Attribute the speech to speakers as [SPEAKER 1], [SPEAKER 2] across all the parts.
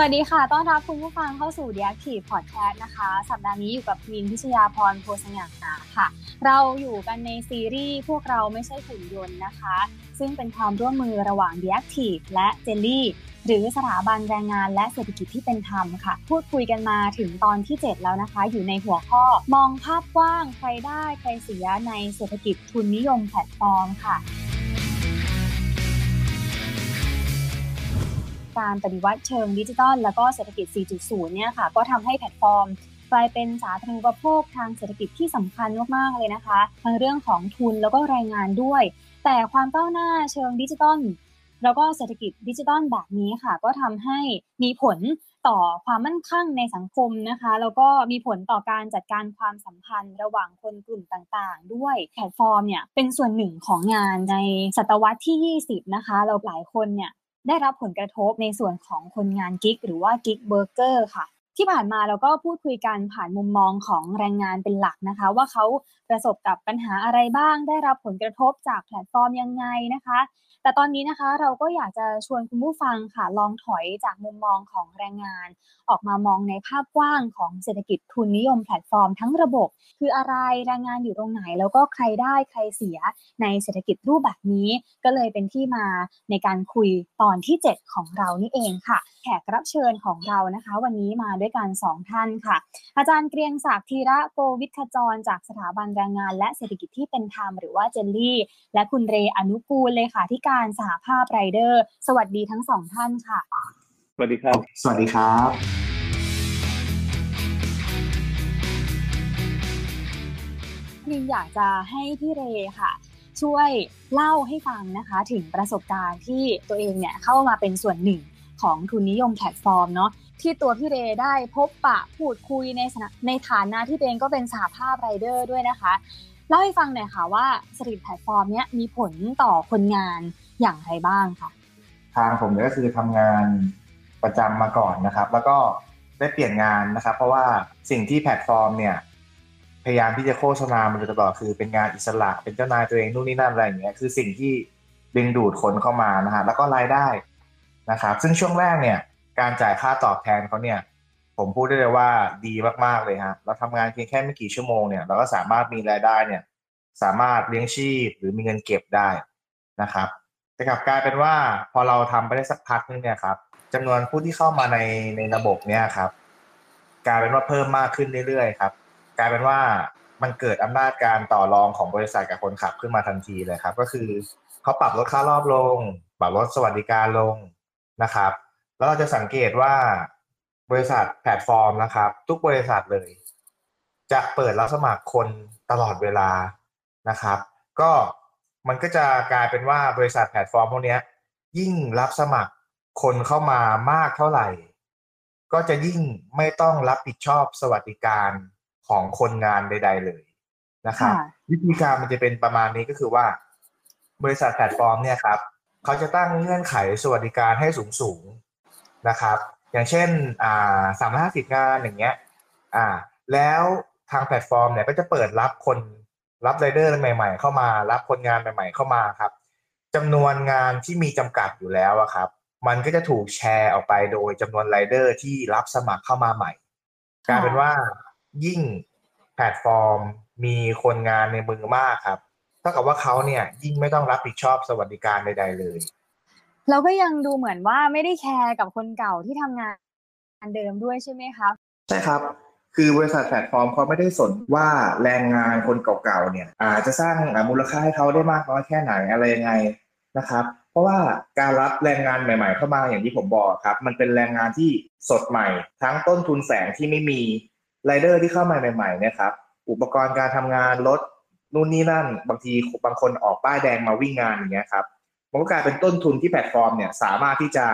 [SPEAKER 1] วัสดีค่ะ ต้อนรับคุณผู้ฟังเข้าสู่ The Active Podcast นะคะ สัปดาห์นี้อยู่กับพินพิชยาพรโพสง่าค่ะ เราอยู่กันในซีรีส์พวกเราไม่ใช่หุ่นยนต์นะคะ ซึ่งเป็นความร่วมมือระหว่าง The Active และ Jelly หรือสถาบันแรงงานและเศรษฐกิจที่เป็นธรรมค่ะ พูดคุยกันมาถึงตอนที่ 7 แล้วนะคะ อยู่ในหัวข้อ มองภาพกว้างใครได้ใครเสียในเศรษฐกิจทุนนิยมแพลตฟอร์มค่ะ การปฏิวัติเชิงดิจิทัล แล้วก็เศรษฐกิจ 4.0 เนี่ยค่ะ ก็ทำให้แพลตฟอร์มกลายเป็นสาธารณูปโภคทางเศรษฐกิจที่สำคัญมาก ๆ เลยนะคะ ทั้งเรื่องของทุนแล้วก็แรงงานด้วย แต่ความก้าวหน้าเชิงดิจิทัล แล้วก็เศรษฐกิจดิจิทัลแบบนี้ค่ะ ก็ทำให้มีผลต่อความมั่นคงในสังคมนะคะ แล้วก็มีผลต่อการจัดการความสัมพันธ์ระหว่างคนกลุ่มต่างๆ ด้วยแพลตฟอร์มเนี่ยเป็นส่วนหนึ่งของงานในศตวรรษที่ 20 นะคะ เราหลายคนเนี่ย ได้รับผลกระทบในส่วนของคนงาน gig หรือว่า gig worker ค่ะ ที่ผ่านมาเราก็พูดคุยกันผ่านมุมมองของแรงงานเป็นหลักนะคะ ว่าเขาประสบกับปัญหาอะไรบ้าง ได้รับผลกระทบจากแพลตฟอร์มยังไงนะคะ แต่ตอนนี้นะคะเราก็อยากจะชวนคุณผู้ฟังค่ะลองถอยจากมุมมองของแรงงาน ออกมามองในภาพกว้างของเศรษฐกิจทุนนิยมแพลตฟอร์มทั้งระบบ คืออะไรแรงงานอยู่ตรงไหน แล้วก็ใครได้ใครเสียในเศรษฐกิจรูปแบบนี้ ก็เลยเป็นที่มาในการคุยตอนที่ 7 ของเรานี่เองค่ะแขกรับเชิญของเรานะคะ วันนี้มาด้วยกัน 2 ท่านค่ะ อาจารย์เกรียงศักดิ์ธีระโกวิทขจร จากสถาบันแรงงานและเศรษฐกิจที่เป็นธรรมหรือว่า JELI และคุณเรอนุกูลเลยค่ะที่การสหภาพไรเดอร์ สวัสดีทั้งสองท่านค่ะ
[SPEAKER 2] สวัสดีครับ
[SPEAKER 3] สวัสดีครับ
[SPEAKER 1] นินอยากจะให้พี่เรค่ะ ช่วยเล่าให้ฟังนะคะ ถึงประสบการณ์ที่ตัวเองเนี่ยเข้ามาเป็นส่วนหนึ่ง ของทุนนิยมแพลตฟอร์มเนาะที่ตัวพี่เรได้พบปะพูดคุยในสถาในฐานะที่เองก็เป็นสาภาพไรเดอร์ด้วยนะคะเล่าให้ฟังหน่อยค่ะว่าธุรกิจแพลตฟอร์มเนี้ยมีผลต่อคนงานอย่างไรบ้างค่ะ
[SPEAKER 3] ทางผมเนี่ยก็คือทำงานประจำมาก่อนนะครับ แล้วก็ได้เปลี่ยนงานนะครับ เพราะว่าสิ่งที่แพลตฟอร์มเนี่ยพยายามที่จะโฆษณามันโดยตลอดคือเป็นงานอิสระเป็นเจ้านายตัวเองนู่นนี่นั่นอะไรอย่างเงี้ยคือสิ่งที่ดึงดูดคนเข้ามานะฮะแล้วก็รายได้ นะครับ ซึ่งช่วงแรกเนี่ยการจ่ายค่าตอบแทนเขาเนี่ยผมพูดได้เลยว่าดีมากๆเลยฮะเราทำงานเพียงแค่ไม่กี่ชั่วโมงเนี่ยเราก็สามารถมีรายได้เนี่ยสามารถเลี้ยงชีพหรือมีเงินเก็บได้นะครับ แต่กลับกลายเป็นว่าพอเราทำไปได้สักพักนึงเนี่ยครับจำนวนผู้ที่เข้ามาในในระบบเนี่ยครับกลายเป็นว่าเพิ่มมากขึ้นเรื่อยๆครับ กลายเป็นว่ามันเกิดอำนาจการต่อรองของบริษัทกับคนขับขึ้นมาทันทีเลยครับ ก็คือเขาปรับลดค่ารอบลง ปรับลดสวัสดิการลง นะครับ แล้วเราจะสังเกตว่าบริษัทแพลตฟอร์มนะครับ ทุกบริษัทเลย จะเปิดรับสมัครคนตลอดเวลานะครับ ก็มันก็จะกลายเป็นว่าบริษัทแพลตฟอร์มพวกนี้ยิ่งรับสมัครคนเข้ามามากเท่าไหร่ ก็จะยิ่งไม่ต้องรับผิดชอบสวัสดิการของคนงานใด ๆ เลยนะครับ วิธีการมันจะเป็นประมาณนี้ก็คือว่า บริษัทแพลตฟอร์มเนี่ยครับ เขาจะตั้งเงื่อนไขสวัสดิการให้สูงสูงนะครับ อย่างเช่นอ่าสามห้าสิบงานอย่างเงี้ยอ่าแล้วทางแพลตฟอร์มเนี่ยก็จะเปิดรับคนรับไรเดอร์ใหม่ ๆ เข้ามา รับคนงานใหม่ ๆ เข้ามาครับจำนวนงานที่มีจำกัดอยู่แล้วอะครับ มันก็จะถูกแชร์ออกไปโดยจำนวนไรเดอร์ที่รับสมัครเข้ามาใหม่กลายเป็นว่ายิ่งแพลตฟอร์มมีคนงานในมือมากครับ เท่ากับว่าเขาเนี่ยยิ่งไม่ต้องรับผิดชอบสวัสดิการใด ๆ เลย
[SPEAKER 1] เราก็ยังดูเหมือนว่าไม่ได้แคร์กับคนเก่าที่ทำงานเดิมด้วยใช่ไหมคะ
[SPEAKER 3] ใช่ครับคือบริษัทแพลตฟอร์มเขาไม่ได้สนว่าแรงงานคนเก่าๆเนี่ยอาจจะสร้างมูลค่าให้เขาได้มากน้อยแค่ไหนอะไรยังไงนะครับ เพราะว่าการรับแรงงานใหม่ ๆ เข้ามาอย่างที่ผมบอกครับ มันเป็นแรงงานที่สดใหม่ ทั้งต้นทุนแฝงที่ไม่มีไรเดอร์ที่เข้ามาใหม่ๆนะครับ อุปกรณ์การทำงานรถ นู่นนี่นั่น บางทีบางคนออกป้ายแดงมาวิ่งงานอย่างเงี้ยครับมันก็กลายเป็นต้นทุนที่แพลตฟอร์มเนี่ยสามารถที่จะ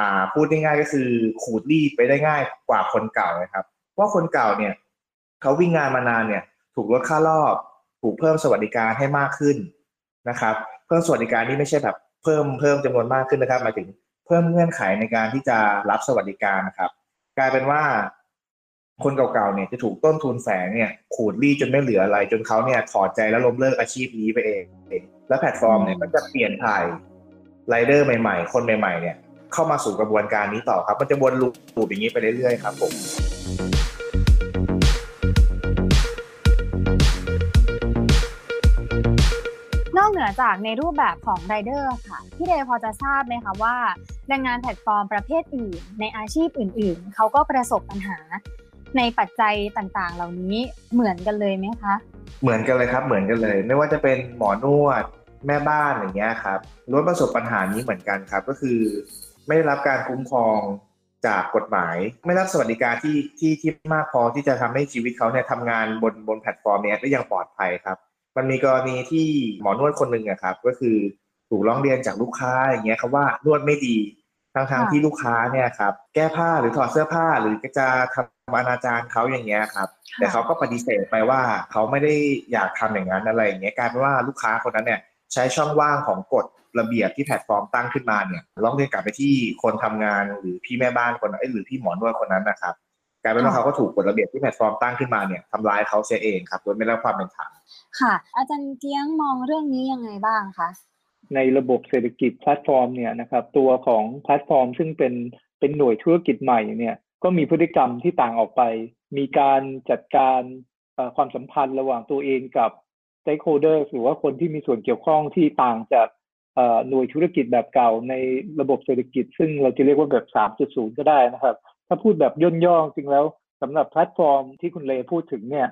[SPEAKER 3] อ่าพูดง่ายๆก็คือขูดรีดไปได้ง่ายกว่าคนเก่านะครับเพราะคนเก่าเนี่ยเขาวิ่งงานมานานเนี่ย ถูกลดค่ารอบ ถูกเพิ่มสวัสดิการให้มากขึ้นนะครับ เพิ่มสวัสดิการนี่ไม่ใช่แบบเพิ่มเพิ่มจำนวนมากขึ้นนะครับหมายถึงเพิ่มเงื่อนไขในการที่จะรับสวัสดิการนะครับ กลายเป็นว่า คนเก่าๆเนี่ยจะถูกต้นทุนแฝงเนี่ยขูดรีดจนไม่เหลืออะไร จนเขาเนี่ยถอดใจแล้วล้มเลิกอาชีพนี้ไปเอง แล้วแพลตฟอร์มเนี่ยก็จะเปลี่ยนถ่ายไรเดอร์ใหม่ๆ คนใหม่ๆเนี่ยเข้ามาสู่กระบวนการนี้ต่อครับ มันจะวน loop อย่างนี้ไปเรื่อยๆครับผม
[SPEAKER 1] นอกเหนือจากในรูปแบบของไรเดอร์ค่ะพี่เดย์พอจะทราบไหมคะว่าแรงงานแพลตฟอร์มประเภทอื่น ในอาชีพอื่น ๆเขาก็ประสบปัญหา ในปัจจัยต่างๆ เหล่านี้เหมือนกันเลยไหมคะ
[SPEAKER 3] เหมือนกันเลยครับ เหมือนกันเลย ไม่ว่าจะเป็นหมอนวดแม่บ้านอย่างเงี้ยครับล้วนประสบปัญหานี้เหมือนกันครับ ก็คือ ไม่ได้รับการคุ้มครองจากกฎหมาย ไม่รับสวัสดิการที่ที่ที่มากพอที่จะทำให้ชีวิตเขาเนี่ยทำงานบนบนแพลตฟอร์มนี้ได้อย่างปลอดภัยครับ มันมีกรณีที่หมอนวดคนหนึ่งอะครับ ก็คือถูกร้องเรียนจากลูกค้าอย่างเงี้ยครับว่านวดไม่ดีทั้งทางที่ลูกค้าเนี่ยครับแก้ผ้าหรือถอดเสื้อผ้าหรือจะทำ อนาจารเขาอย่างเงี้ยครับ แต่เขาก็ปฏิเสธไปว่าเขาไม่ได้อยากทำอย่างนั้นอะไรอย่างเงี้ยกลายเป็นว่าลูกค้าคนนั้นเนี่ยใช้ช่องว่างของกฎระเบียบที่แพลตฟอร์มตั้งขึ้นมาเนี่ยร้องเรียนกลับไปที่คนทำงานหรือพี่แม่บ้านคนนั้นหรือพี่หมอนวดคนนั้นนะครับกลายเป็นว่าเขาก็ถูกกฎระเบียบที่แพลตฟอร์มตั้งขึ้นมาเนี่ยทำร้ายเขาเสียเองครับโดยไม่ได้รับความเป็นธรรม
[SPEAKER 1] ค่ะ อาจารย์เกียงมองเรื่องนี้ยังไงบ้างคะ
[SPEAKER 2] ในระบบเศรษฐกิจแพลตฟอร์มเนี่ยนะครับตัวของแพลตฟอร์มซึ่งเป็นเป็นหน่วยธุรกิจใหม่เนี่ย ก็มีพฤติกรรมที่ต่างออกไป มีการจัดการความสัมพันธ์ระหว่างตัวเองกับ stakeholder หรือว่าคนที่มีส่วนเกี่ยวข้องที่ต่างจากหน่วยธุรกิจแบบเก่าในระบบเศรษฐกิจ ซึ่งเราจะเรียกว่าแบบ 3.0 ก็ได้นะครับ ถ้าพูดแบบย่นย่อจริงแล้วสำหรับแพลตฟอร์มที่คุณเลพูดถึงเนี่ย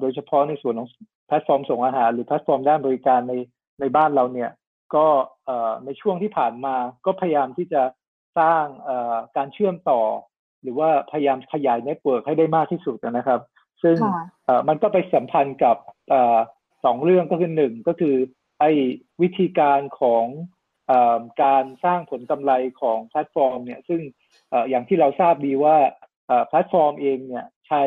[SPEAKER 2] โดยเฉพาะในส่วนของแพลตฟอร์มส่งอาหาร หรือแพลตฟอร์มด้านบริการในในบ้านเราเนี่ยก็ในช่วงที่ผ่านมาก็พยายามที่จะสร้างการเชื่อมต่อ หรือว่าพยายามขยาย network ให้ได้มากที่สุดนะครับ ซึ่งมันก็ไปสัมพันธ์กับสองเรื่องก็คือหนึ่งก็คือไอ้วิธีการของอการสร้างผลกำไรของแพลตฟอร์มเนี่ยซึ่งอย่างที่เราทราบดีว่าแพลตฟอร์มเองเนี่ยใช้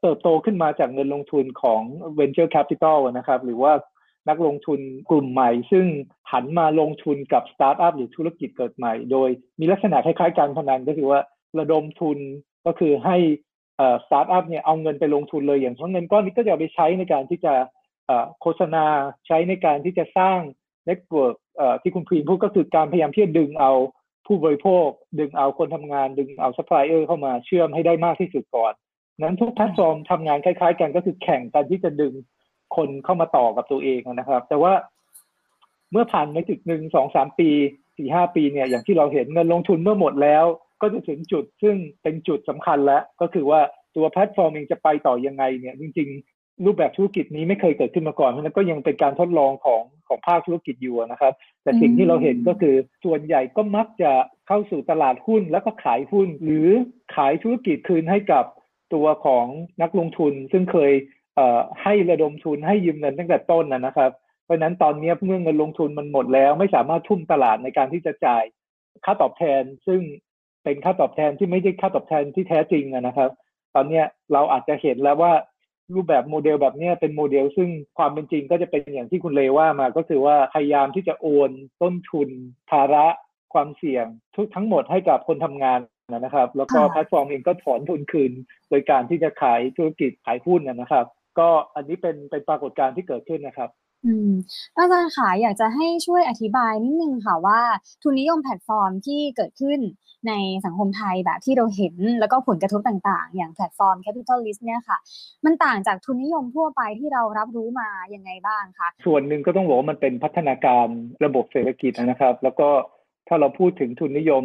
[SPEAKER 2] เติบโตขึ้นมาจากเงินลงทุนของ venture capital นะครับ หรือว่านักลงทุนกลุ่มใหม่ ซึ่งหันมาลงทุนกับสตาร์ทอัพหรือธุรกิจเกิดใหม่ โดยมีลักษณะคล้ายๆการพนันก็คือว่า ระดมทุนก็คือให้สตาร์ทอัพเนี่ยเอาเงินไปลงทุนเลยอย่างเพราะเงินก้อนนี้ก็จะเอาไปใช้ในการที่จะโฆษณาใช้ในการที่จะสร้าง network ที่คุณพีนพูดก็คือการพยายามที่จะดึงเอาผู้บริโภค ดึงเอาคนทำงาน ดึงเอาซัพพลายเออร์เข้ามาเชื่อมให้ได้มากที่สุดก่อน นั้นทุกแพลตฟอร์มทำงานคล้าย ๆ กันก็คือแข่งกันที่จะดึงคนเข้ามาต่อกับตัวเองนะครับ แต่ว่าเมื่อผ่านไปถึงหนึ่งสองสามปีสี่ห้าปีเนี่ยอย่างที่เราเห็นเงินลงทุนเมื่อหมดแล้ว ก็จะถึงจุดซึ่งเป็นจุดสำคัญแล้ว ก็คือว่าตัวแพลตฟอร์มเองจะไปต่อยังไงเนี่ยจริงรูปแบบธุรกิจนี้ไม่เคยเกิดขึ้นมาก่อนเพราะนั้นก็ยังเป็นการทดลองของของภาคธุรกิจอยู่นะครับ แต่สิ่งที่เราเห็นก็คือส่วนใหญ่ก็มักจะเข้าสู่ตลาดหุ้นแล้วก็ขายหุ้น หรือขายธุรกิจคืนให้กับตัวของนักลงทุน ซึ่งเคยเอ่อให้ระดมทุนให้ยืมเงินตั้งแต่ต้นนะครับเพราะนั้นตอนนี้เมื่อเงินลงทุนมันหมดแล้ว ไม่สามารถทุ่มตลาดในการที่จะจ่ายค่าตอบแทน ซึ่ง เป็นค่าตอบแทนที่ไม่ใช่ค่าตอบแทนที่แท้จริงนะครับ ตอนนี้เราอาจจะเห็นแล้วว่ารูปแบบโมเดลแบบนี้เป็นโมเดล ซึ่งความเป็นจริงก็จะเป็นอย่างที่คุณเลว่ามา ก็คือว่าพยายามที่จะโอนต้นทุน ภาระความเสี่ยงทุกทั้งหมดให้กับคนทำงานนะครับ แล้วก็แพลตฟอร์มเองก็ถอนทุนคืน โดยการที่จะขายธุรกิจขายหุ้นนะครับ ก็อันนี้เป็นเป็นปรากฏการณ์ที่เกิดขึ้นนะครับ
[SPEAKER 1] อืมอาจารย์ขาอยากจะให้ช่วยอธิบายนิดนึงค่ะว่าทุนนิยมแพลตฟอร์มที่เกิดขึ้นในสังคมไทยแบบที่เราเห็น แล้วก็ผลกระทบต่างๆ อย่างแพลตฟอร์ม Capitalist เนี่ยค่ะ มันต่างจากทุนนิยมทั่วไปที่เรารับรู้มาอยังไงบ้างคะ
[SPEAKER 2] ส่วนหนึ่งก็ต้องบอกว่ามันเป็นพัฒนาการระบบเศรษฐกิจนะครับ แล้วก็ถ้าเราพูดถึงทุนนิยม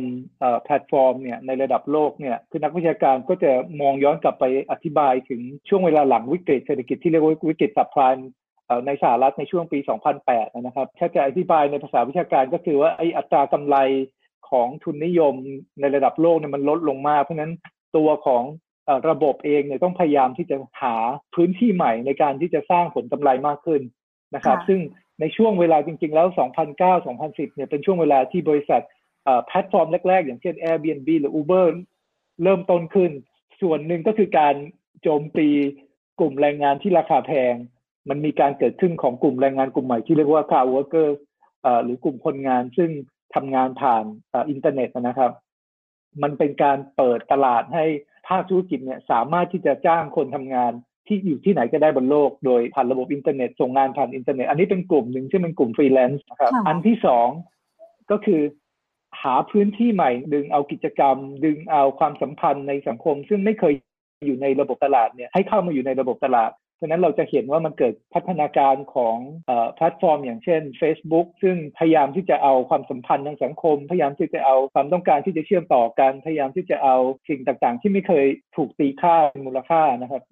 [SPEAKER 2] แพลตฟอร์มเนี่ยในระดับโลกเนี่ยคือนักวิชาการก็จะมองย้อนกลับไปอธิบายถึงช่วงเวลาหลังวิกฤตเศรษฐกิจที่เรียกว่าวิกฤต subprime ในสหรัฐในช่วงปี 2008 นะครับ ถ้าจะอธิบายในภาษาวิชาการก็คือว่าไอ้อัตรากำไรของทุนนิยมในระดับโลกเนี่ยมันลดลงมาก เพราะฉะนั้นตัวของระบบเองเนี่ยต้องพยายามที่จะหาพื้นที่ใหม่ในการที่จะสร้างผลกำไรมากขึ้นนะครับ ซึ่งในช่วงเวลาจริง ๆ แล้ว 2009-2010 เนี่ยเป็นช่วงเวลาที่บริษัทแพลตฟอร์มแรก ๆ อย่างเช่น Airbnb หรือ Uber เริ่มต้นขึ้น ส่วนหนึ่งก็คือการโจมตีกลุ่มแรงงานที่ราคาแพง มันมีการเกิดขึ้นของกลุ่มแรงงานกลุ่มใหม่ที่เรียกว่า car worker หรือกลุ่มคนงานซึ่งทำงานผ่านอินเทอร์เน็ตนะครับ มันเป็นการเปิดตลาดให้ภาคธุรกิจเนี่ยสามารถที่จะจ้างคนทำงานที่อยู่ที่ไหนก็ได้บนโลก โดยผ่านระบบอินเทอร์เน็ตส่งงานผ่านอินเทอร์เน็ตอันนี้เป็นกลุ่มหนึ่งที่เป็นกลุ่มฟรีแลนซ์นะครับอันที่สองก็คือหาพื้นที่ใหม่ ดึงเอากิจกรรม ดึงเอาความสัมพันธ์ในสังคม ซึ่งไม่เคยอยู่ในระบบตลาดเนี่ยให้เข้ามาอยู่ในระบบตลาด ฉะนั้นเราจะเห็นว่ามันเกิดพัฒนาการของแพลตฟอร์ม อย่างเช่น Facebook ซึ่งพยายามที่จะเอาความสัมพันธ์ทางสังคม พยายามที่จะเอาความต้องการที่จะเชื่อมต่อกัน พยายามที่จะเอาสิ่งต่างๆ ที่ไม่เคยถูกตีค่ามูลค่านะครับ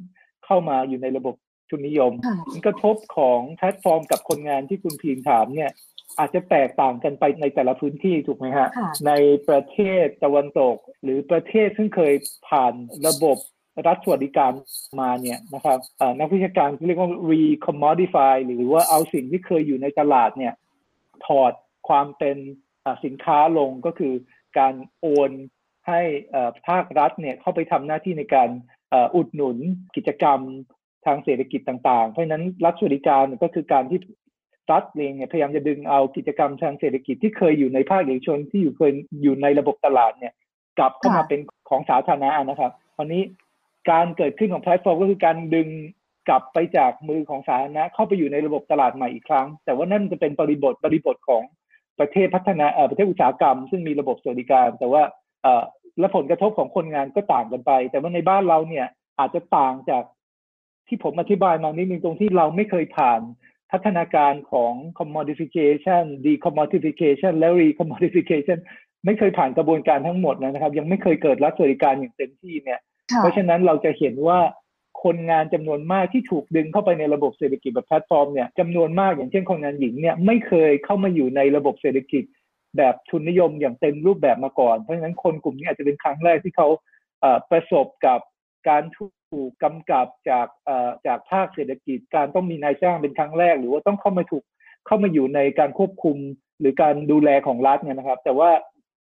[SPEAKER 2] เข้ามาอยู่ในระบบทุนนิยมกระทบของแพลตฟอร์มกับคนงานที่คุณพีนถามเนี่ยอาจจะแตกต่างกันไปในแต่ละพื้นที่ถูกไหมฮะ ในประเทศตะวันตก หรือประเทศซึ่งเคยผ่านระบบ รัฐสวัสดิการมาเนี่ยนะครับนักวิชาการเรียกว่า recommodify หรือว่าเอาสิ่งที่เคยอยู่ในตลาดเนี่ยถอดความเป็นสินค้าลงก็คือการโอนให้ภาครัฐเนี่ยเข้าไปทำหน้าที่ในการอุดหนุนกิจกรรมทางเศรษฐกิจต่าง ๆ เพราะนั้นรัฐสวัสดิการก็คือการที่รัฐเองเนี่ยพยายามจะดึงเอากิจกรรมทางเศรษฐกิจที่เคยอยู่ในภาคเอกชนที่อยู่เคยอยู่ในระบบตลาดเนี่ยกลับเข้ามาเป็นของสาธารณะนะครับวันนี้ การเกิดขึ้นของแพลตฟอร์มก็คือการดึงกลับไปจากมือของสาธารณะเข้าไปอยู่ในระบบตลาดใหม่อีกครั้ง แต่ว่านั่นจะเป็นบริบทบริบทของประเทศพัฒนาประเทศอุตสาหกรรม ซึ่งมีระบบสวัสดิการ แต่ว่าและผลกระทบของคนงานก็ต่างกันไป แต่ว่าในบ้านเราเนี่ยอาจจะต่างจากที่ผมอธิบายมานิดนึงตรงที่เราไม่เคยผ่านพัฒนาการของ commodification decommodification และ recommodification ไม่เคยผ่านกระบวนการทั้งหมดนะครับ ยังไม่เคยเกิดรัฐสวัสดิการอย่างเต็มที่เนี่ย เพราะฉะนั้นเราจะเห็นว่าคนงานจำนวนมากที่ถูกดึงเข้าไปในระบบเศรษฐกิจแบบแพลตฟอร์มเนี่ยจำนวนมากอย่างเช่นคนงานหญิงเนี่ยไม่เคยเข้ามาอยู่ในระบบเศรษฐกิจแบบทุนนิยมอย่างเต็มรูปแบบมาก่อน เพราะฉะนั้นคนกลุ่มนี้อาจจะเป็นครั้งแรกที่เขาประสบกับการถูกกำกับจากจากภาคเศรษฐกิจ การต้องมีนายจ้างเป็นครั้งแรก หรือว่าต้องเข้ามาถูกเข้ามาอยู่ในการควบคุมหรือการดูแลของรัฐเนี่ยนะครับ แต่ว่า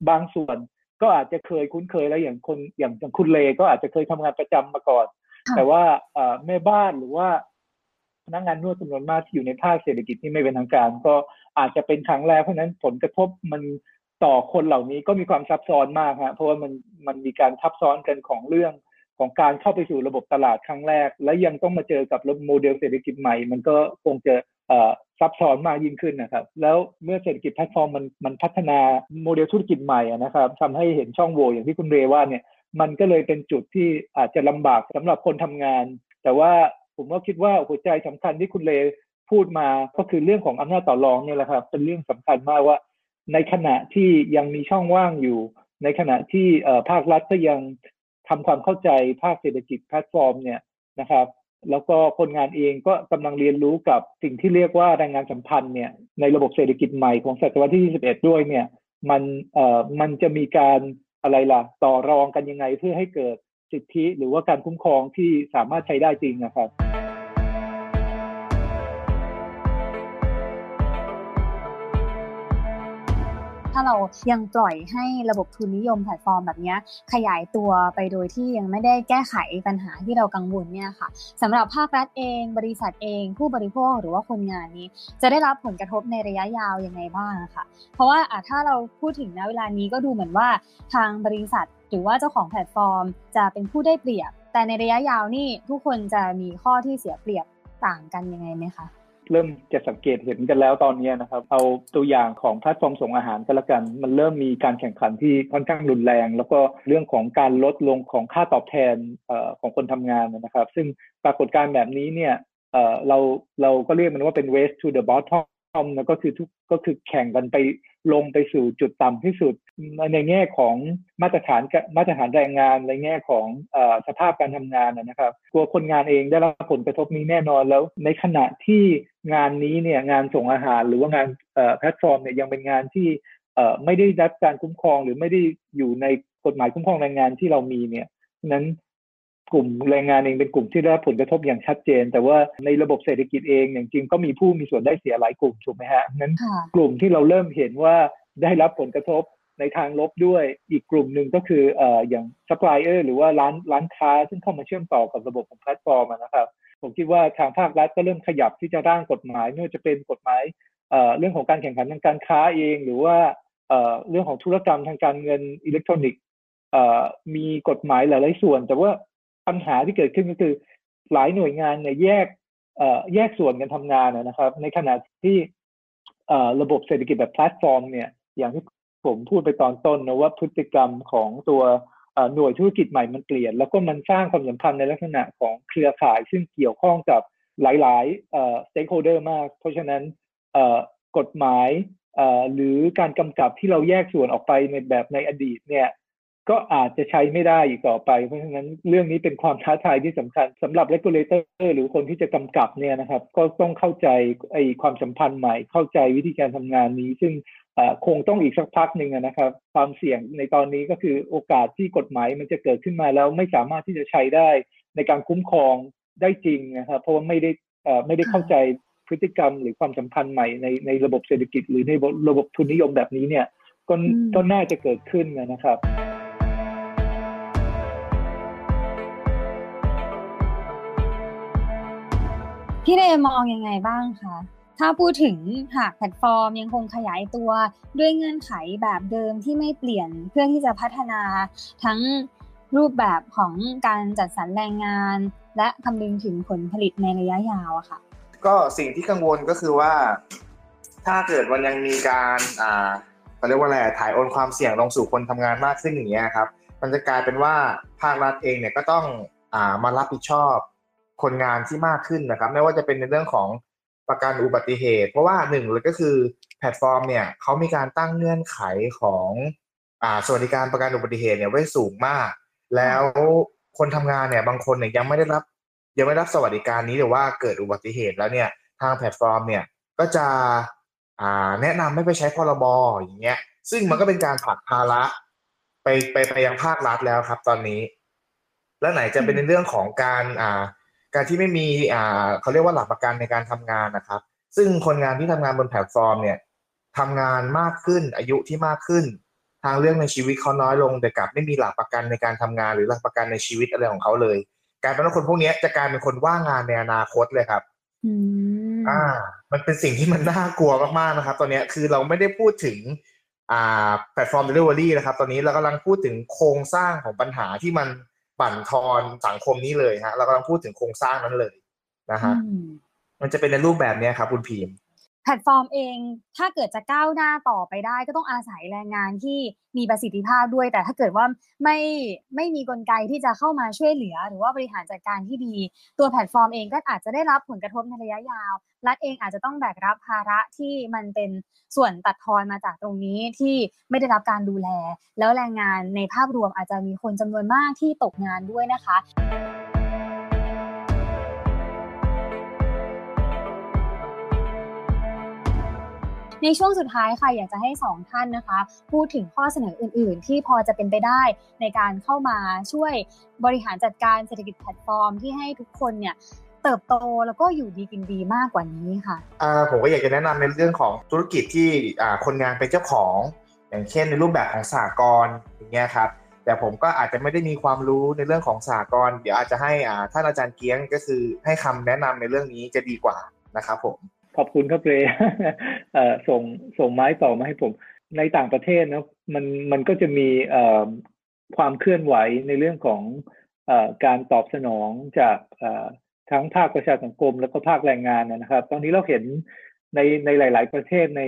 [SPEAKER 2] บางส่วน ก็อาจจะเคยคุ้นเคยแล้วอย่างคนอย่างอย่างคุณเลก็อาจจะเคยทำงานประจำมาก่อน แต่ว่าแม่บ้านหรือว่าพนักงานนวดจำนวนมากที่อยู่ในภาคเศรษฐกิจที่ไม่เป็นทางการ ก็อาจจะเป็นครั้งแรกเพราะนั้นผลกระทบมันต่อคนเหล่านี้ก็มีความซับซ้อนมากฮะเพราะว่ามันมันมีการทับซ้อนกันของเรื่องของการเข้าไปสู่ระบบตลาดครั้งแรก และยังต้องมาเจอกับโมเดลเศรษฐกิจใหม่ มันก็คงจะ ซับซ้อนมากยิ่งขึ้นนะครับ แล้วเมื่อเศรษฐกิจแพลตฟอร์มมันมันพัฒนาโมเดลธุรกิจใหม่นะครับทำให้เห็นช่องโหว่อย่างที่คุณเรว่าเนี่ยมันก็เลยเป็นจุดที่อาจจะลำบากสำหรับคนทำงาน แต่ว่าผมก็คิดว่าหัวใจสำคัญที่คุณเรพูดมาก็คือเรื่องของอำนาจต่อรองเนี่ยแหละครับ เป็นเรื่องสำคัญมากว่า ในขณะที่ยังมีช่องว่างอยู่ ในขณะที่ภาครัฐก็ยังทำความเข้าใจภาคเศรษฐกิจแพลตฟอร์มเนี่ยนะครับ แล้วก็คนงานเองก็กำลังเรียนรู้กับสิ่งที่เรียกว่าแรงงานสัมพันธ์เนี่ยในระบบเศรษฐกิจใหม่ของศตวรรษที่ 21 ด้วยเนี่ยมันเอ่อมันจะมีการอะไรล่ะ ต่อรองกันยังไงเพื่อให้เกิดสิทธิหรือว่าการคุ้มครองที่สามารถใช้ได้จริงนะครับา
[SPEAKER 1] เรายังปล่อยให้ระบบทุนนิยมแพลตฟอร์มแบบนี้ขยายตัวไปโดยที่ยังไม่ได้แก้ไขปัญหาที่เรากังวลเนี่ยค่ะสำหรับภาครัฐเอง บริษัทเอง ผู้บริโภคหรือว่าคนงานนี้ จะได้รับผลกระทบในระยะยาวยังไงบ้างค่ะ เพราะว่าถ้าเราพูดถึงณเวลานี้ก็ดูเหมือนว่าทางบริษัทหรือว่าเจ้าของแพลตฟอร์ม จะเป็นผู้ได้เปรียบ แต่ในระยะยาวนี่ทุกคนจะมีข้อที่เสียเปรียบต่างกันยังไงไหมคะ
[SPEAKER 2] เริ่มจะสังเกตเห็นกันแล้วตอนนี้นะครับ เอาตัวอย่างของแพลตฟอร์มส่งอาหารก็แล้วกัน มันเริ่มมีการแข่งขันที่ค่อนข้างรุนแรง แล้วก็เรื่องของการลดลงของค่าตอบแทนอของคนทำงานนะครับ ซึ่งปรากฏการณ์แบบนี้เนี่ยเราเราก็เรียกมันว่าเป็น waste to the bottom นะก็คือทุกก็คือแข่งกันไปลงไปสู่จุดต่ำที่สุด ในแง่ของมาตรฐานมาตรฐานแรงงานในแง่ของอสภาพการทำงานนะครับกลัวคนงานเองได้รับผลกระทบนี้แน่นอนแล้ว ในขณะที่งานนี้เนี่ยงานส่งอาหารหรือว่างานแพลตฟอร์มเนี่ยยังเป็นงานที่ไม่ได้รับการคุ้มครองหรือไม่ได้อยู่ในกฎหมายคุ้มครองแรงงานที่เรามีเนี่ยนั้น กลุ่มแรงงานเองเป็นกลุ่มที่ได้รับผลกระทบอย่างชัดเจน แต่ว่าในระบบเศรษฐกิจเองอย่างจริงก็มีผู้มีส่วนได้เสียหลายกลุ่มถูกไหมฮะนั้นกลุ่มที่เราเริ่มเห็นว่าได้รับผลกระทบในทางลบด้วยอีกกลุ่มหนึ่งก็คือเอ่ออย่างซัพพลายเออร์หรือว่าร้านร้านค้าซึ่งเข้ามาเชื่อมต่อกับระบบของแพลตฟอร์มนะครับ ผมคิดว่าทางภาครัฐก็เริ่มขยับที่จะร่างกฎหมายไม่ว่าจะเป็นกฎหมายเอ่อเรื่องของการแข่งขันทางการค้าเอง หรือว่าเอ่อเรื่องของธุรกรรมทางการเงินอิเล็กทรอนิกส์มีกฎหมายหลายๆส่วน แต่ว่า ปัญหาที่เกิดขึ้นก็คือ หลายหน่วยงานเนี่ยแยกแยกส่วนกันทำงานนะครับ ในขณะที่ระบบเศรษฐกิจแบบแพลตฟอร์มเนี่ยอย่างที่ผมพูดไปตอนต้นนะว่าพฤติกรรมของตัวหน่วยธุรกิจใหม่มันเปลี่ยน แล้วก็มันสร้างความสัมพันธ์ในลักษณะของเครือข่าย ซึ่งเกี่ยวข้องกับหลายๆ stakeholder มาก เพราะฉะนั้นกฎหมายหรือการกำกับที่เราแยกส่วนออกไปในแบบในอดีตเนี่ย ก็อาจจะใช้ไม่ได้อีกต่อไป เพราะฉะนั้นเรื่องนี้เป็นความท้าทายที่สำคัญสำหรับ regulator หรือคนที่จะกำกับเนี่ยนะครับ ก็ต้องเข้าใจไอ้ความสัมพันธ์ใหม่ เข้าใจวิธีการทำงานนี้ ซึ่งคงต้องอีกสักพักหนึ่งนะครับ ความเสี่ยงในตอนนี้ก็คือโอกาสที่กฎหมายมันจะเกิดขึ้นมาแล้วไม่สามารถที่จะใช้ได้ในการคุ้มครองได้จริงนะครับเพราะว่าไม่ได้ไม่ได้เข้าใจพฤติกรรมหรือความสัมพันธ์ใหม่ในในระบบเศรษฐกิจ หรือในระบบทุนนิยมแบบนี้เนี่ยก็ก็น่าจะเกิดขึ้นนะครับ
[SPEAKER 1] พี่เรมองยังไงบ้างคะถ้าพูดถึงหากแพลตฟอร์มยังคงขยายตัวด้วยเงื่อนไขแบบเดิมที่ไม่เปลี่ยนเพื่อที่จะพัฒนาทั้งรูปแบบของการจัดสรรแรงงาน และคำนึงถึงผลผลิตในระยะยาวอะค่ะ
[SPEAKER 3] ก็สิ่งที่กังวลก็คือว่า ถ้าเกิดวันยังมีการอ่าเขาเรียกว่าอะไรถ่ายโอนความเสี่ยงลงสู่คนทำงานมากขึ้นอย่างเงี้ยครับ มันจะกลายเป็นว่าภาครัฐเองเนี่ยก็ต้องอ่ามารับผิดชอบ คนงานที่มากขึ้นนะครับ ไม่ว่าจะเป็นในเรื่องของประกันอุบัติเหตุ เพราะว่าหนึ่งเลยก็คือแพลตฟอร์มเนี่ยเขามีการตั้งเงื่อนไขของอ่าสวัสดิการประกันอุบัติเหตุเนี่ยไว้สูงมาก แล้วคนทำงานเนี่ยบางคนเนี่ยยังไม่ได้รับ ยังไม่รับสวัสดิการนี้หรือว่าเกิดอุบัติเหตุแล้วเนี่ยทางแพลตฟอร์มเนี่ยก็จะอ่าแนะนำให้ไปใช้พรบอย่างเงี้ย ซึ่งมันก็เป็นการผลักภาระไปไปไปยังภาครัฐแล้วครับ ตอนนี้ แล้วไหนจะเป็นในเรื่องของการอ่า การที่ไม่มีอ่าเขาเรียกว่าหลักประกันในการทำงานนะครับ ซึ่งคนงานที่ทำงานบนแพลตฟอร์มเนี่ยทำงานมากขึ้นอายุที่มากขึ้น ทางเรื่องในชีวิตเขาน้อยลงแต่กลับไม่มีหลักประกันในการทำงานหรือหลักประกันในชีวิตอะไรของเขาเลยกลายเป็นว่าคนพวกนี้จะกลายเป็นคนว่างงานในอนาคตเลยครับอ่า มันเป็นสิ่งที่มันน่ากลัวมากๆนะครับ ตอนนี้คือเราไม่ได้พูดถึงอ่าแพลตฟอร์มเดลิเวอรี่นะครับ ตอนนี้เรากำลังพูดถึงโครงสร้างของปัญหาที่มัน บั่นทอนสังคมนี้เลยฮะ เรากำลังพูดถึงโครงสร้างนั้นเลยนะฮะมันจะเป็นในรูปแบบนี้ครับคุณพีม
[SPEAKER 1] แพลตฟอร์มเองถ้าเกิดจะก้าวหน้าต่อไปได้ ก็ต้องอาศัยแรงงานที่มีประสิทธิภาพด้วย แต่ถ้าเกิดว่าไม่ไม่มีกลไกที่จะเข้ามาช่วยเหลือ หรือว่าบริหารจัดการที่ดี ตัวแพลตฟอร์มเองก็อาจจะได้รับผลกระทบในระยะยาวรัฐเองอาจจะต้องแบกรับภาระที่มันเป็นส่วนตัดทอนมาจากตรงนี้ที่ไม่ได้รับการดูแล แล้วแรงงานในภาพรวมอาจจะมีคนจำนวนมากที่ตกงานด้วยนะคะ ในช่วงสุดท้ายค่ะอยากจะให้สองท่านนะคะ พูดถึงข้อเสนออื่น ๆ ที่พอจะเป็นไปได้ในการเข้ามาช่วยบริหารจัดการเศรษฐกิจแพลตฟอร์ม ที่ให้ทุกคนเนี่ยเติบโตแล้วก็อยู่ดีกินดีมากกว่านี้ค่ะ
[SPEAKER 3] ผมก็อยากจะแนะนำในเรื่องของธุรกิจที่คนงานเป็นเจ้าของ อย่างเช่นในรูปแบบของสากลอย่างเงี้ยครับแต่ผมก็อาจจะไม่ได้มีความรู้ในเรื่องของสากลเดี๋ยวอาจจะให้ท่านอาจารย์เกี้ยงก็คือให้คำแนะนำในเรื่องนี้จะดีกว่านะครับผม
[SPEAKER 2] ขอบคุณครับเรส่งส่งไม้ต่อมาให้ผม ในต่างประเทศนะมันมันก็จะมีความเคลื่อนไหวในเรื่องของอการตอบสนองจากทั้งภาคประชาสังคมแล้วก็ภาคแรงงานนะครับ ตอนนี้เราเห็นในในหลาย ๆ ประเทศใน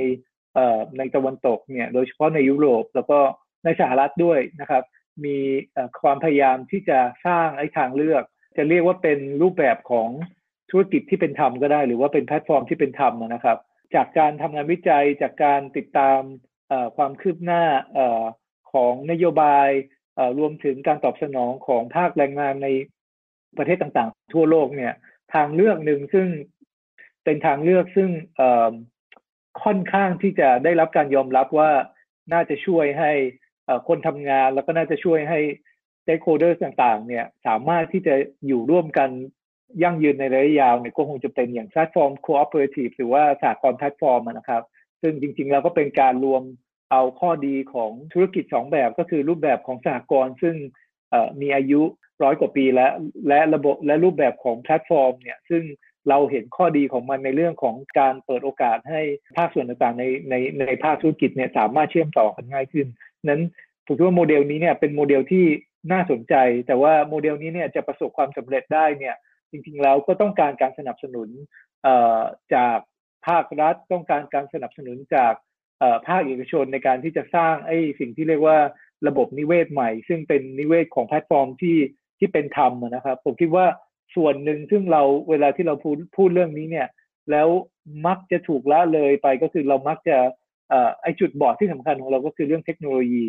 [SPEAKER 2] ในตะวันตกเนี่ย โดยเฉพาะในยุโรป แล้วก็ในสหรัฐด้วยนะครับ มีความพยายามที่จะสร้างไอ้ทางเลือก จะเรียกว่าเป็นรูปแบบของ ธุรกิจที่เป็นธรรมก็ได้ หรือว่าเป็นแพลตฟอร์มที่เป็นธรรมนะครับ จากการทำงานวิจัยจากการติดตามความคืบหน้าของนโยบายรวมถึงการตอบสนองของภาคแรงงานในประเทศต่างๆ ทั่วโลกเนี่ย ทางเลือกหนึ่งซึ่งเป็นทางเลือกซึ่งค่อนข้างที่จะได้รับการยอมรับว่าน่าจะช่วยให้คนทำงานแล้วก็น่าจะช่วยให้ stakeholders ต่างๆ เนี่ย สามารถที่จะอยู่ร่วมกัน ยั่งยืนในระยะยาวเนี่ยก็คงจะเป็นอย่างแพลตฟอร์ม cooperative หรือว่าสหกรณ์แพลตฟอร์มนะครับ ซึ่งจริงๆแล้วก็เป็นการรวมเอาข้อดีของธุรกิจ 2 แบบก็คือรูปแบบของสหกรณ์ซึ่งมีอายุร้อยกว่าปีแล้วและระบบและรูปแบบของแพลตฟอร์มเนี่ยซึ่งเราเห็นข้อดีของมันในเรื่องของการเปิดโอกาสให้ภาคส่วนต่างๆในในในภาคธุรกิจเนี่ยสามารถเชื่อมต่อกันง่ายขึ้น นั้นผมคิดว่าโมเดลนี้เนี่ยเป็นโมเดลที่น่าสนใจ แต่ว่าโมเดลนี้เนี่ยจะประสบความสำเร็จได้เนี่ย จริงๆแล้วก็ต้องการการสนับสนุนจากภาครัฐต้องการการสนับสนุนจากภาคเอกชนในการที่จะสร้างไอ้สิ่งที่เรียกว่าระบบนิเวศใหม่ ซึ่งเป็นนิเวศของแพลตฟอร์มที่ที่เป็นธรรมนะครับ ผมคิดว่าส่วนหนึ่งซึ่งเราเวลาที่เราพูดพูดเรื่องนี้เนี่ย แล้วมักจะถูกละเลยไปก็คือเรามักจะไอจุดบอดที่สำคัญของเราก็คือเรื่องเทคโนโลยี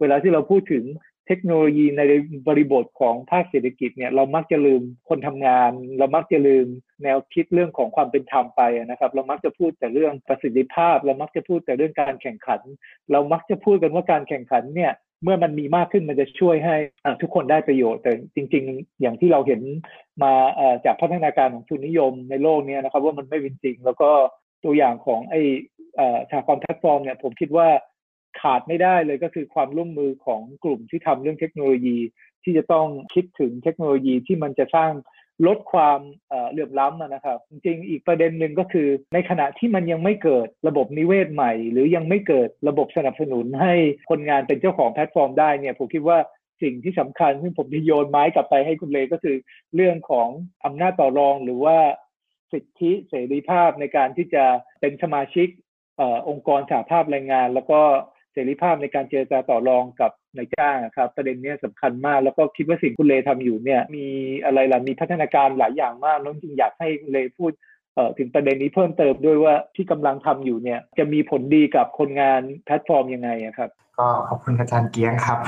[SPEAKER 2] เวลาที่เราพูดถึง เทคโนโลยีในบริบทของภาคเศรษฐกิจเนี่ยเรามักจะลืมคนทำงาน เรามักจะลืมแนวคิดเรื่องของความเป็นธรรมไปนะครับ เรามักจะพูดแต่เรื่องประสิทธิภาพ เรามักจะพูดแต่เรื่องการแข่งขัน เรามักจะพูดกันว่าการแข่งขันเนี่ยเมื่อมันมีมากขึ้นมันจะช่วยให้ทุกคนได้ประโยชน์แต่จริง ๆ อย่างที่เราเห็นมาจากพัฒนาการของทุนนิยมในโลกนี้นะครับ ว่ามันไม่เป็นจริง แล้วก็ตัวอย่างของไอ้ชาความแพลตฟอร์มเนี่ยผมคิดว่า ขาดไม่ได้เลยก็คือความร่วมมือของกลุ่มที่ทำเรื่องเทคโนโลยี ที่จะต้องคิดถึงเทคโนโลยีที่มันจะสร้างลดความเหลื่อมล้ำนะครับ จริงๆอีกประเด็นหนึ่งก็คือ ในขณะที่มันยังไม่เกิดระบบนิเวศใหม่ หรือยังไม่เกิดระบบสนับสนุนให้คนงานเป็นเจ้าของแพลตฟอร์มได้เนี่ยผมคิดว่าสิ่งที่สำคัญซึ่งผมจะโยนไม้กลับไปให้คุณเลก็คือเรื่องของอำนาจต่อรองหรือว่าสิทธิเสรีภาพในการที่จะเป็นสมาชิกอองค์กรสาภาพแรงงาน แล้วก็ เสรีภาพในการเจรจาต่อรองกับนายจ้างครับประเด็นนี้สำคัญมากแล้วก็คิดว่าสิ่งคุณเลทำอยู่เนี่ยมีอะไรล่ะมีพัฒนาการหลายอย่างมากน้องจริงอยากให้เลพูดถึงประเด็นนี้เพิ่มเติมด้วยว่าที่กำลังทำอยู่เนี่ยจะมีผลดีกับคนงานแพลตฟอร์มยังไงครับ
[SPEAKER 3] ก็ขอบคุณอาจารย์เกียงครับ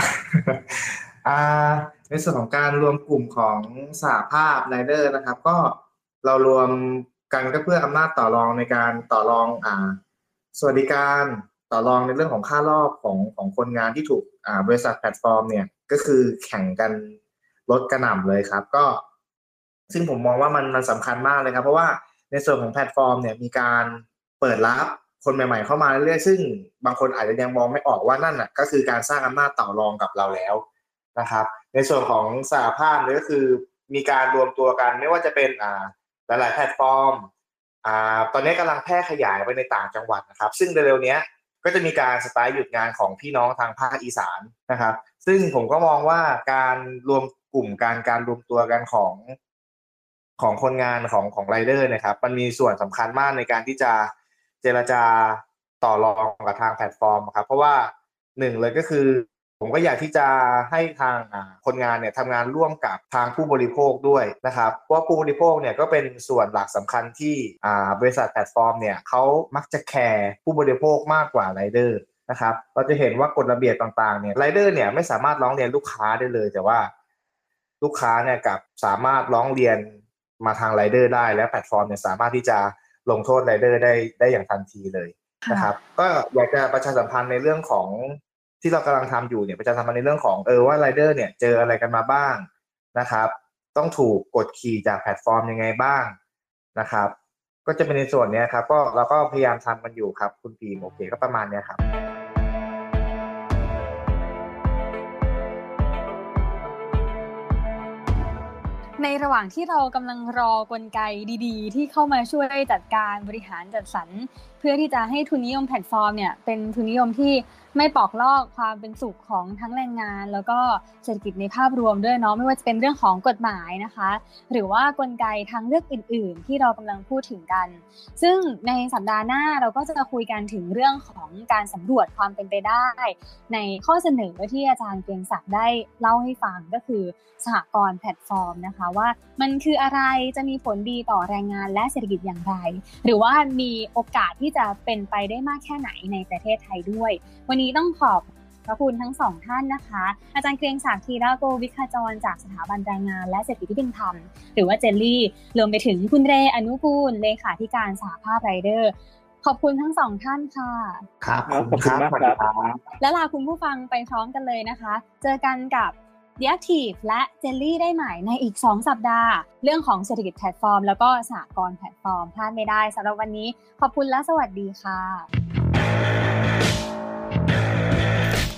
[SPEAKER 3] ในส่วนของการรวมกลุ่มของสาภาพไรเดอร์นะครับ ก็เรารวมกันก็เพื่ออำนาจต่อรองในการต่อรองอ่าสวัสดิการ ต่อรองในเรื่องของค่ารอบของของคนงานที่ถูกอ่าบริษัทแพลตฟอร์มเนี่ยก็คือแข่งกันลดกระหน่ำเลยครับ ก็ ซึ่งผมมองว่ามันมันสำคัญมากเลยครับ เพราะว่าในส่วนของแพลตฟอร์มเนี่ยมีการเปิดรับคนใหม่ ๆ เข้ามาเรื่อยๆซึ่งบางคนอาจจะยังมองไม่ออกว่านั่นน่ะก็คือการสร้างอำนาจต่อรองกับเราแล้วนะครับ ในส่วนของสหภาพเนี่ยก็คือมีการรวมตัวกันไม่ว่าจะเป็นอ่าหลายๆแพลตฟอร์มอ่าตอนนี้กำลังแพร่ขยายไปในต่างจังหวัดนะครับ ซึ่งเร็วๆนี้ ก็จะมีการ strike หยุดงานของพี่น้องทางภาคอีสานนะครับ ซึ่งผมก็มองว่าการรวมกลุ่มการการรวมตัวกันของของคนงานของของไรเดอร์นะครับ มันมีส่วนสำคัญมากในการที่จะเจรจาต่อรองกับทางแพลตฟอร์มครับ เพราะว่าหนึ่งเลยก็คือ ผมก็อยากที่จะให้ทางคนงานเนี่ยทำงานร่วมกับทางผู้บริโภคด้วยนะครับเพราะผู้บริโภคเนี่ยก็เป็นส่วนหลักสำคัญที่บริษัทแพลตฟอร์มเนี่ยเขามักจะแคร์ผู้บริโภคมากกว่าไรเดอร์นะครับเราจะเห็นว่ากฎระเบียบต่างๆเนี่ยไรเดอร์เนี่ยไม่สามารถร้องเรียนลูกค้าได้เลย แต่ว่าลูกค้าเนี่ยกลับสามารถร้องเรียนมาทางไรเดอร์ได้ และแพลตฟอร์มเนี่ยสามารถที่จะลงโทษไรเดอร์ได้ได้อย่างทันทีเลยนะครับก็อยากจะประชาสัมพันธ์ในเรื่องของ ที่เรากำลังทำอยู่เนี่ยประชาสัมพันในเรื่องของเออว่าไรเดอร์เนี่ยเจออะไรกันมาบ้างนะครับ ต้องถูกกดขี่จากแพลตฟอร์มยังไงบ้างนะครับ ก็จะเป็นในส่วนนี้ครับ ก็เราก็พยายามทำมันอยู่ครับ คุณปีมโอเคก็ประมาณนี้ครับ
[SPEAKER 1] ในระหว่างที่เรากำลังรอกลไกดีๆ ที่เข้ามาช่วยจัดการบริหารจัดสรร เพื่อที่จะให้ทุนนิยมแพลตฟอร์มเนี่ยเป็นทุนนิยมที่ ไม่ปอกลอกความเป็นสุขของทั้งแรงงาน แล้วก็เศรษฐกิจในภาพรวมด้วยเนาะไม่ว่าจะเป็นเรื่องของกฎหมายนะคะ หรือว่ากลไกทางเลือกอื่น ๆ ที่เรากำลังพูดถึงกัน ซึ่งในสัปดาห์หน้าเราก็จะคุยกันถึงเรื่องของการสำรวจความเป็นไปได้ ในข้อเสนอที่อาจารย์เกรียงศักดิ์ได้เล่าให้ฟังก็คือสหกรณ์แพลตฟอร์มนะคะว่ามันคืออะไรจะมีผลดีต่อแรงงานและเศรษฐกิจอย่างไร หรือว่ามีโอกาสที่จะเป็นไปได้มากแค่ไหนในประเทศไทยด้วย วันนี้ต้องขอบพระคุณทั้งสองท่านนะคะ อาจารย์เกรียงศักดิ์ธีระโกวิคาจรจากสถาบันแรงงาน และเศรษฐกิจที่เป็นธรรม หรือว่าเจลลี่ รวมไปถึงคุณเรอนุกูลเลขาธิการสหภาพไรเดอร์ ขอบคุณทั้งสองท่านค่ะ
[SPEAKER 3] ครับ
[SPEAKER 2] ขอบคุณมากครับ
[SPEAKER 1] และลาคุณผู้ฟังไปพร้อมกันเลยนะคะ เจอกันกับ The Active และเจลลี่ได้ใหม่ในอีก 2 สัปดาห์ เรื่องของเศรษฐกิจแพลตฟอร์ม แล้วก็สหกรณ์แพลตฟอร์มพลาดไม่ได้สำหรับวันนี้ ขอบคุณและสวัสดีค่ะ